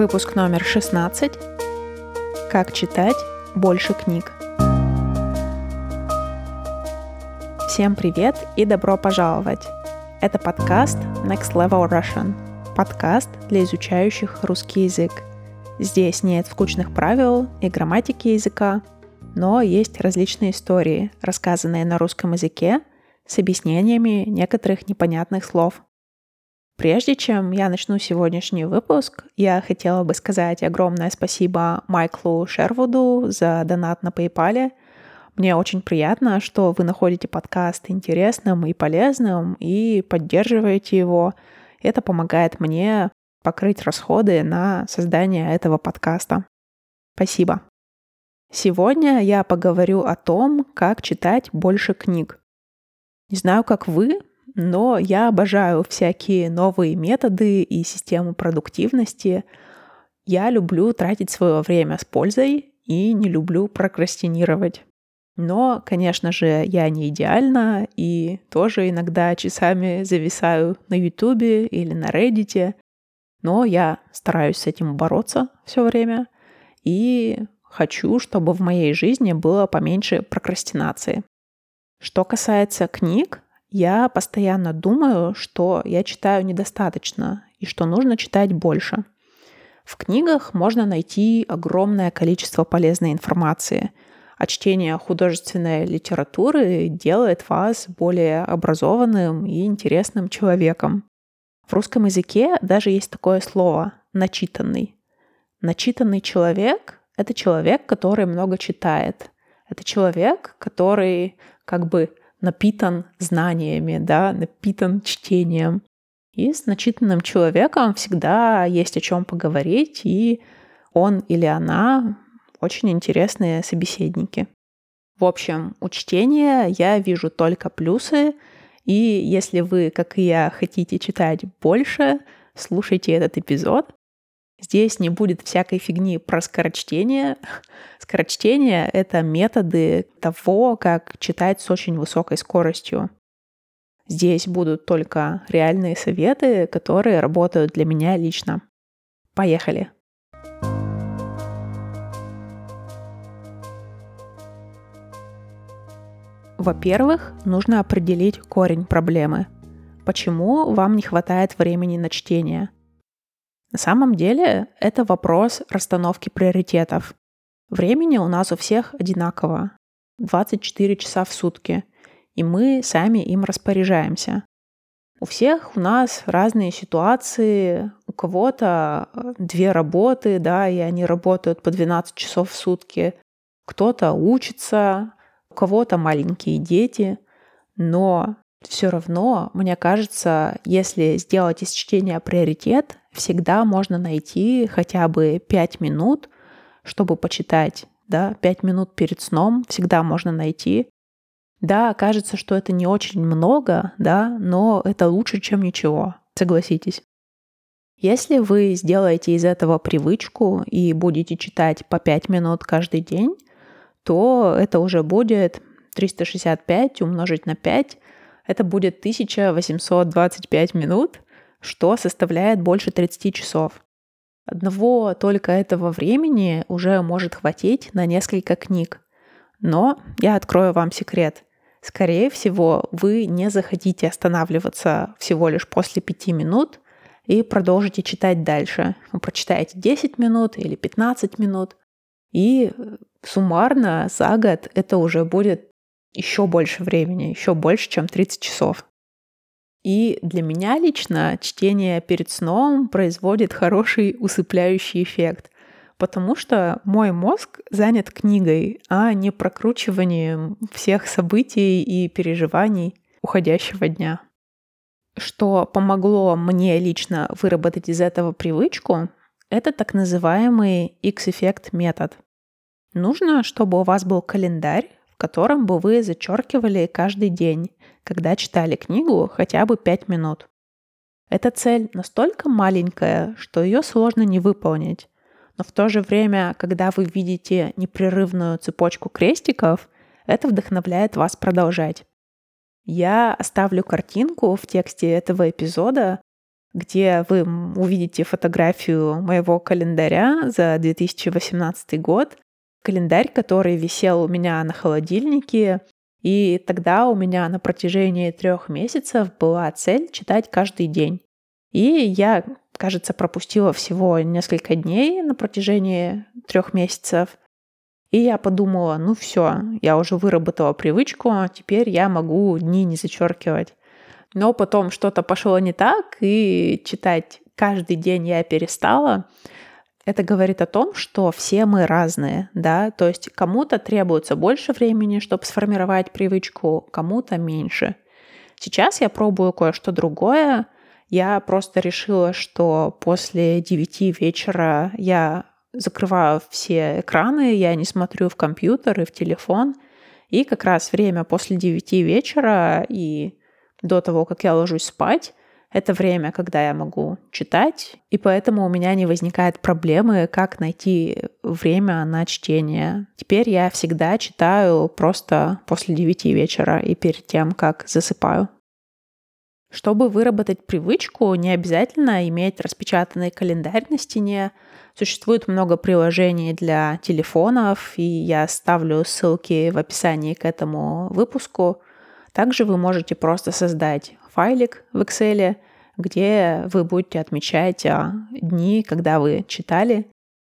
Выпуск номер 16. Как читать больше книг. Всем привет и добро пожаловать! Это подкаст Next Level Russian. Подкаст для изучающих русский язык. Здесь нет скучных правил и грамматики языка, но есть различные истории, рассказанные на русском языке с объяснениями некоторых непонятных слов. Прежде чем я начну сегодняшний выпуск, я хотела бы сказать огромное спасибо Майклу Шервуду за донат на PayPal. Мне очень приятно, что вы находите подкаст интересным и полезным и поддерживаете его. Это помогает мне покрыть расходы на создание этого подкаста. Спасибо. Сегодня я поговорю о том, как читать больше книг. Не знаю, как вы, но я обожаю всякие новые методы и систему продуктивности. Я люблю тратить свое время с пользой и не люблю прокрастинировать. Но, конечно же, я не идеальна и тоже иногда часами зависаю на Ютубе или на Reddit. Но я стараюсь с этим бороться все время и хочу, чтобы в моей жизни было поменьше прокрастинации. Что касается книг, я постоянно думаю, что я читаю недостаточно и что нужно читать больше. В книгах можно найти огромное количество полезной информации, а чтение художественной литературы делает вас более образованным и интересным человеком. В русском языке даже есть такое слово «начитанный». Начитанный человек — это человек, который много читает. Это человек, который как бы напитан знаниями, да, напитан чтением. И с начитанным человеком всегда есть о чем поговорить, и он или она очень интересные собеседники. В общем, у чтения я вижу только плюсы, и если вы, как и я, хотите читать больше, слушайте этот эпизод. Здесь не будет всякой фигни про скорочтение. Скорочтение — это методы того, как читать с очень высокой скоростью. Здесь будут только реальные советы, которые работают для меня лично. Поехали! Во-первых, нужно определить корень проблемы. Почему вам не хватает времени на чтение – на самом деле это вопрос расстановки приоритетов. Времени у нас у всех одинаково. 24 часа в сутки. И мы сами им распоряжаемся. У всех у нас разные ситуации. У кого-то э, две работы, да, и они работают по 12 часов в сутки. Кто-то учится, у кого-то маленькие дети. Но все равно, мне кажется, если сделать из чтения приоритет, всегда можно найти хотя бы 5 минут, чтобы почитать, да, 5 минут перед сном всегда можно найти. Да, кажется, что это не очень много, да, но это лучше, чем ничего, согласитесь. Если вы сделаете из этого привычку и будете читать по 5 минут каждый день, то это уже будет 365 умножить на 5, это будет 1825 минут, что составляет больше 30 часов. Одного только этого времени уже может хватить на несколько книг. Но я открою вам секрет. Скорее всего, вы не захотите останавливаться всего лишь после пяти минут и продолжите читать дальше. Вы прочитаете 10 минут или 15 минут, и суммарно за год это уже будет еще больше времени, еще больше, чем 30 часов. И для меня лично чтение перед сном производит хороший усыпляющий эффект, потому что мой мозг занят книгой, а не прокручиванием всех событий и переживаний уходящего дня. Что помогло мне лично выработать из этого привычку, это так называемый X-эффект метод. Нужно, чтобы у вас был календарь, котором бы вы зачеркивали каждый день, когда читали книгу хотя бы 5 минут. Эта цель настолько маленькая, что ее сложно не выполнить. Но в то же время, когда вы видите непрерывную цепочку крестиков, это вдохновляет вас продолжать. Я оставлю картинку в тексте этого эпизода, где вы увидите фотографию моего календаря за 2018 год. Календарь, который висел у меня на холодильнике, и тогда у меня на протяжении трех месяцев была цель читать каждый день. И я, кажется, пропустила всего несколько дней на протяжении трех месяцев. И я подумала, ну все, я уже выработала привычку, теперь я могу дни не зачеркивать. Но потом что-то пошло не так, и читать каждый день я перестала. Это говорит о том, что все мы разные, да, то есть кому-то требуется больше времени, чтобы сформировать привычку, кому-то меньше. Сейчас я пробую кое-что другое. Я просто решила, что после 9 вечера я закрываю все экраны, я не смотрю в компьютер и в телефон. И как раз время после 9 вечера и до того, как я ложусь спать, это время, когда я могу читать, и поэтому у меня не возникает проблемы, как найти время на чтение. Теперь я всегда читаю просто после 9 вечера и перед тем, как засыпаю. Чтобы выработать привычку, не обязательно иметь распечатанный календарь на стене. Существует много приложений для телефонов, и я ставлю ссылки в описании к этому выпуску. Также вы можете просто создать файлик в Excel, где вы будете отмечать а, дни, когда вы читали.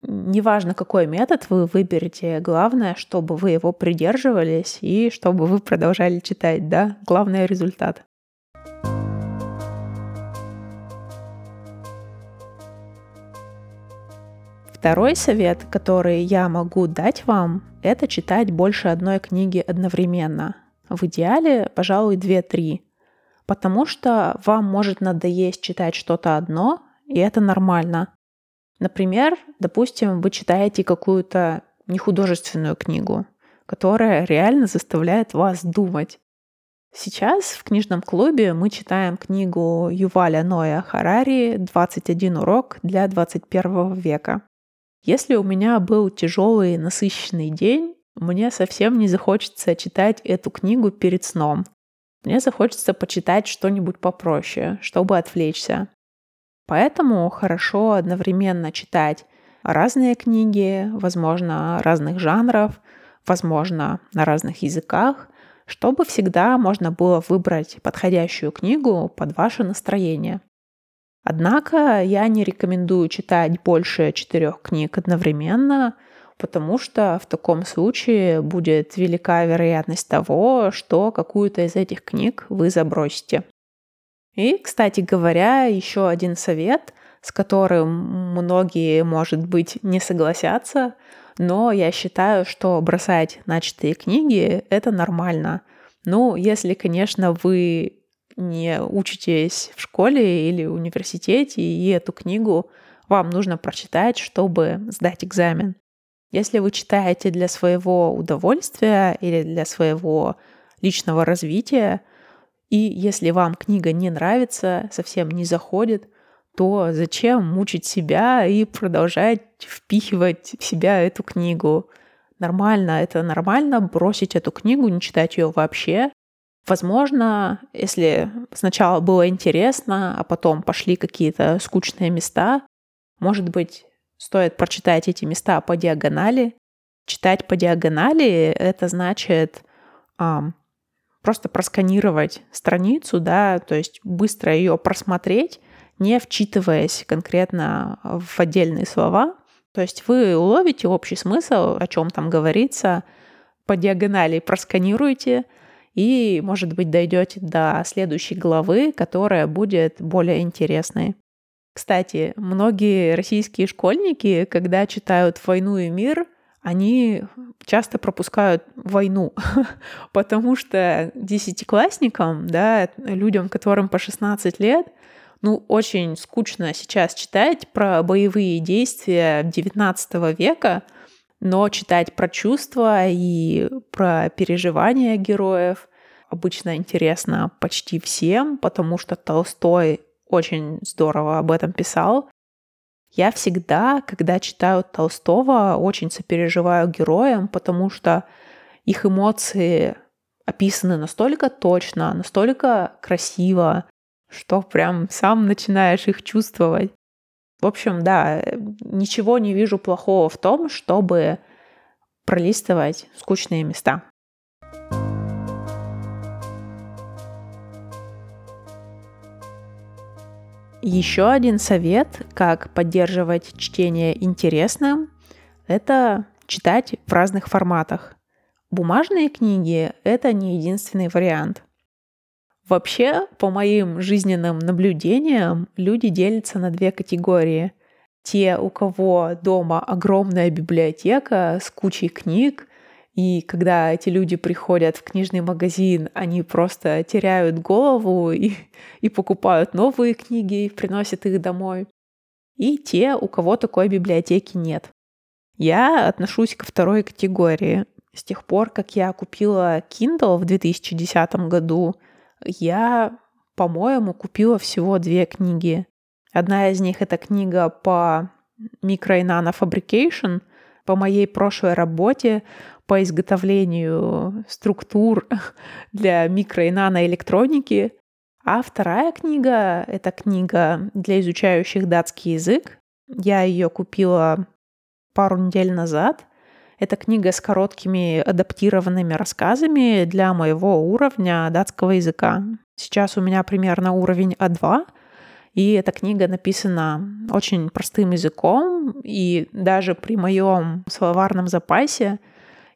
Неважно, какой метод вы выберете, главное, чтобы вы его придерживались и чтобы вы продолжали читать, да? Главный результат. Второй совет, который я могу дать вам, это читать больше одной книги одновременно. В идеале, пожалуй, 2-3. Потому что вам может надоесть читать что-то одно, и это нормально. Например, допустим, вы читаете какую-то нехудожественную книгу, которая реально заставляет вас думать. Сейчас в книжном клубе мы читаем книгу Юваля Ноя Харари «21 урок для 21 века». Если у меня был тяжелый насыщенный день, мне совсем не захочется читать эту книгу перед сном. Мне захочется почитать что-нибудь попроще, чтобы отвлечься. Поэтому хорошо одновременно читать разные книги, возможно, разных жанров, возможно, на разных языках, чтобы всегда можно было выбрать подходящую книгу под ваше настроение. Однако я не рекомендую читать больше четырех книг одновременно – потому что в таком случае будет велика вероятность того, что какую-то из этих книг вы забросите. И, кстати говоря, еще один совет, с которым многие, может быть, не согласятся, но я считаю, что бросать начатые книги — это нормально. Ну, если, конечно, вы не учитесь в школе или университете, и эту книгу вам нужно прочитать, чтобы сдать экзамен. Если вы читаете для своего удовольствия или для своего личного развития, и если вам книга не нравится, совсем не заходит, то зачем мучить себя и продолжать впихивать в себя эту книгу? Нормально, это нормально бросить эту книгу, не читать ее вообще. Возможно, если сначала было интересно, а потом пошли какие-то скучные места, может быть, стоит прочитать эти места по диагонали. Читать по диагонали — это значит а, просто просканировать страницу, да, то есть быстро ее просмотреть, не вчитываясь конкретно в отдельные слова. То есть вы уловите общий смысл, о чем там говорится, по диагонали просканируете, и, может быть, дойдете до следующей главы, которая будет более интересной. Кстати, многие российские школьники, когда читают «Войну и мир», они часто пропускают войну, потому что десятиклассникам, да, людям, которым по 16 лет, ну, очень скучно сейчас читать про боевые действия XIX века, но читать про чувства и про переживания героев обычно интересно почти всем, потому что Толстой очень здорово об этом писал. Я всегда, когда читаю Толстого, очень сопереживаю героям, потому что их эмоции описаны настолько точно, настолько красиво, что прям сам начинаешь их чувствовать. В общем, да, ничего не вижу плохого в том, чтобы пролистывать скучные места. Еще один совет, как поддерживать чтение интересным, это читать в разных форматах. Бумажные книги — это не единственный вариант. Вообще, по моим жизненным наблюдениям, люди делятся на две категории. Те, у кого дома огромная библиотека с кучей книг, и когда эти люди приходят в книжный магазин, они просто теряют голову и, и покупают новые книги и приносят их домой. И те, у кого такой библиотеки нет. Я отношусь ко второй категории. С тех пор, как я купила Kindle в 2010 году, я, по-моему, купила всего две книги. Одна из них — это книга по микро и нанофабрикейшн, по моей прошлой работе по изготовлению структур для микро и наноэлектроники. А вторая книга — это книга для изучающих датский язык. Я ее купила пару недель назад. Это книга с короткими адаптированными рассказами для моего уровня датского языка. Сейчас у меня примерно уровень А2, и эта книга написана очень простым языком, и даже при моем словарном запасе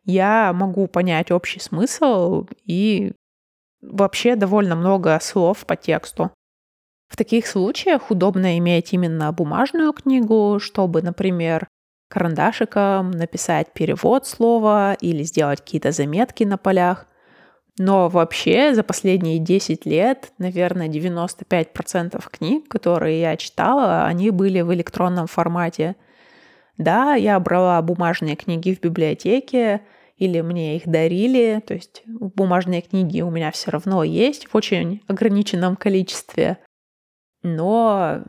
я могу понять общий смысл и вообще довольно много слов по тексту. В таких случаях удобно иметь именно бумажную книгу, чтобы, например, карандашиком написать перевод слова или сделать какие-то заметки на полях. Но вообще за последние 10 лет, наверное, 95% книг, которые я читала, они были в электронном формате. Да, я брала бумажные книги в библиотеке, или мне их дарили, то есть бумажные книги у меня все равно есть в очень ограниченном количестве но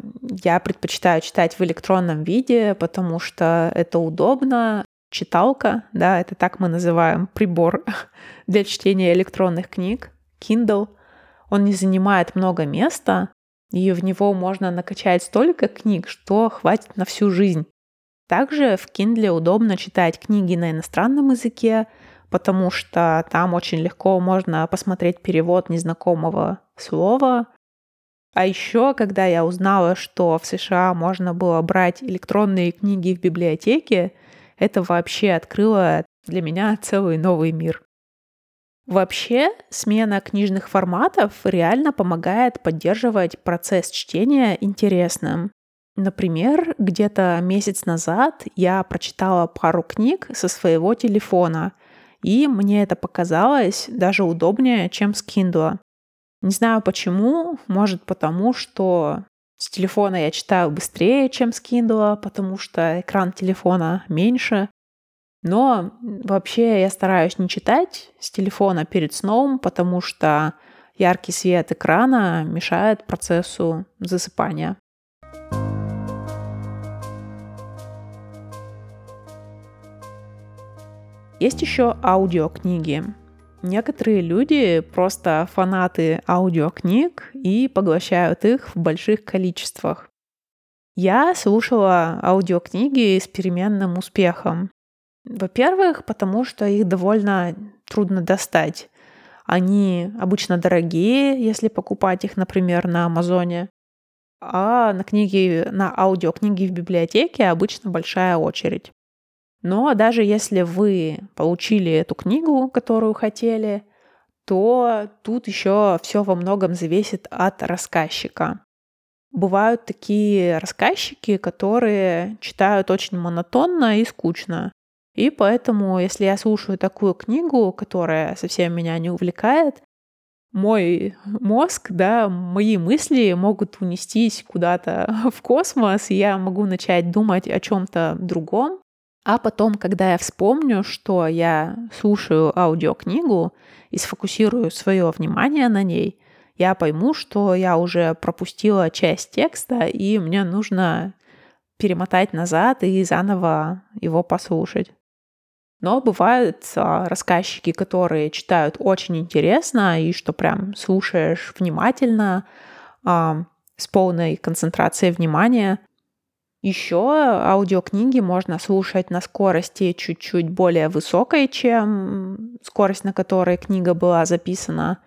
я предпочитаю читать в электронном виде, потому что это удобно. Читалка, да, это так мы называем прибор для чтения электронных книг, Kindle. Он не занимает много места, и в него можно накачать столько книг, что хватит на всю жизнь. Также в Kindle удобно читать книги на иностранном языке, потому что там очень легко можно посмотреть перевод незнакомого слова, а еще, когда я узнала, что в США можно было брать электронные книги в библиотеке, это вообще открыло для меня целый новый мир. Вообще, смена книжных форматов реально помогает поддерживать процесс чтения интересным. Например, где-то месяц назад я прочитала пару книг со своего телефона, и мне это показалось даже удобнее, чем с Kindle. Не знаю почему, может потому, что с телефона я читаю быстрее, чем с Kindle, потому что экран телефона меньше. Но вообще я стараюсь не читать с телефона перед сном, потому что яркий свет экрана мешает процессу засыпания. Есть еще аудиокниги. Некоторые люди просто фанаты аудиокниг и поглощают их в больших количествах. Я слушала аудиокниги с переменным успехом. Во-первых, потому что их довольно трудно достать. Они обычно дорогие, если покупать их, например, на Амазоне. А на книги, на аудиокниги в библиотеке обычно большая очередь. Но даже если вы получили эту книгу, которую хотели, то тут еще все во многом зависит от рассказчика. Бывают такие рассказчики, которые читают очень монотонно и скучно. И поэтому, если я слушаю такую книгу, которая совсем меня не увлекает, мой мозг, да, мои мысли могут унестись куда-то в космос, и я могу начать думать о чем-то другом, а потом, когда я вспомню, что я слушаю аудиокнигу и сфокусирую свое внимание на ней, я пойму, что я уже пропустила часть текста, и мне нужно перемотать назад и заново его послушать. Но бывают а, рассказчики, которые читают очень интересно, и что прям слушаешь внимательно, а, с полной концентрацией внимания. Еще аудиокниги можно слушать на скорости чуть-чуть более высокой, чем скорость, на которой книга была записана.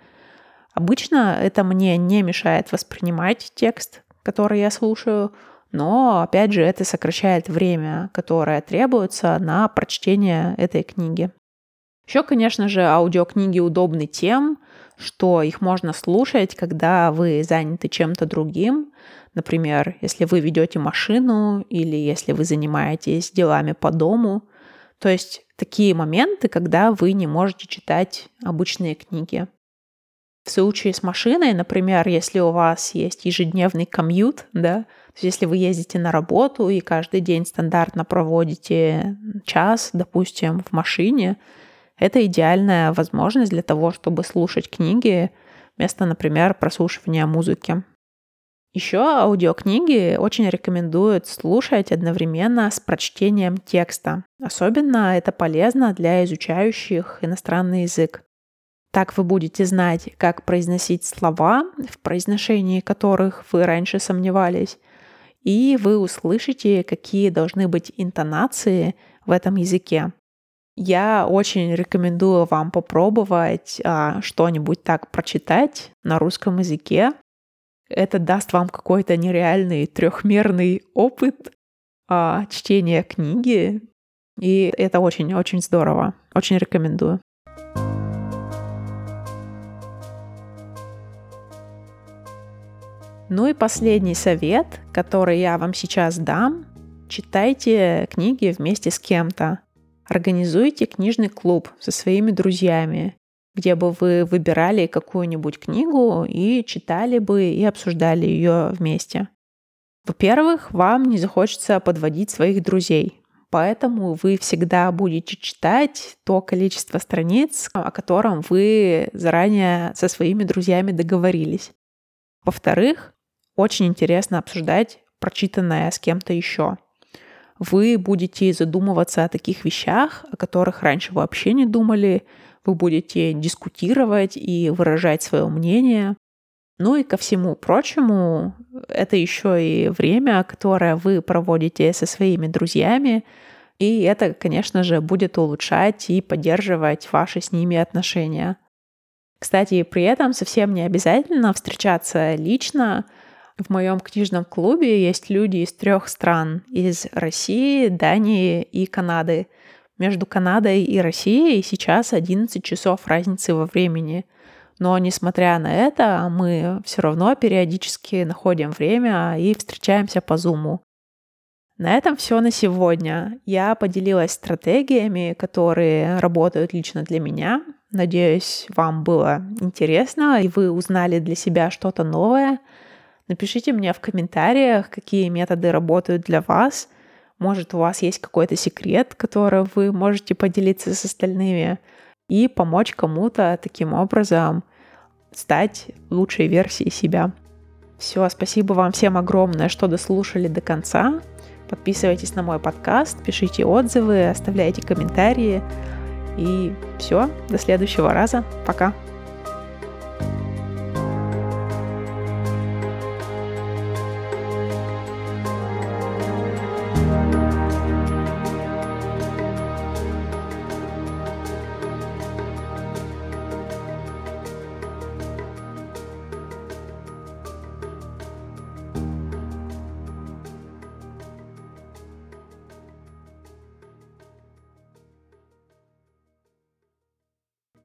Обычно это мне не мешает воспринимать текст, который я слушаю, но, опять же, это сокращает время, которое требуется на прочтение этой книги. Еще, конечно же, аудиокниги удобны тем, что их можно слушать, когда вы заняты чем-то другим. Например, если вы ведете машину или если вы занимаетесь делами по дому. То есть такие моменты, когда вы не можете читать обычные книги. В случае с машиной, например, если у вас есть ежедневный комьют, да, то есть если вы ездите на работу и каждый день стандартно проводите час, допустим, в машине, это идеальная возможность для того, чтобы слушать книги вместо, например, прослушивания музыки. Еще аудиокниги очень рекомендуют слушать одновременно с прочтением текста. Особенно это полезно для изучающих иностранный язык. Так вы будете знать, как произносить слова, в произношении которых вы раньше сомневались, и вы услышите, какие должны быть интонации в этом языке. Я очень рекомендую вам попробовать а, что-нибудь так прочитать на русском языке. Это даст вам какой-то нереальный трехмерный опыт а, чтения книги. И это очень-очень здорово. Очень рекомендую. Ну и последний совет, который я вам сейчас дам. Читайте книги вместе с кем-то. Организуйте книжный клуб со своими друзьями, где бы вы выбирали какую-нибудь книгу и читали бы и обсуждали ее вместе. Во-первых, вам не захочется подводить своих друзей, поэтому вы всегда будете читать то количество страниц, о котором вы заранее со своими друзьями договорились. Во-вторых, очень интересно обсуждать прочитанное с кем-то еще. Вы будете задумываться о таких вещах, о которых раньше вообще не думали. Вы будете дискутировать и выражать свое мнение. Ну и ко всему прочему, это еще и время, которое вы проводите со своими друзьями, и это, конечно же, будет улучшать и поддерживать ваши с ними отношения. Кстати, при этом совсем не обязательно встречаться лично, в моем книжном клубе есть люди из трех стран. Из России, Дании и Канады. Между Канадой и Россией сейчас 11 часов разницы во времени. Но несмотря на это, мы все равно периодически находим время и встречаемся по Зуму. На этом все на сегодня. Я поделилась стратегиями, которые работают лично для меня. Надеюсь, вам было интересно, и вы узнали для себя что-то новое – Напишите мне в комментариях, какие методы работают для вас. Может, у вас есть какой-то секрет, который вы можете поделиться с остальными и помочь кому-то таким образом стать лучшей версией себя. Все, спасибо вам всем огромное, что дослушали до конца. Подписывайтесь на мой подкаст, пишите отзывы, оставляйте комментарии. И все, до следующего раза. Пока.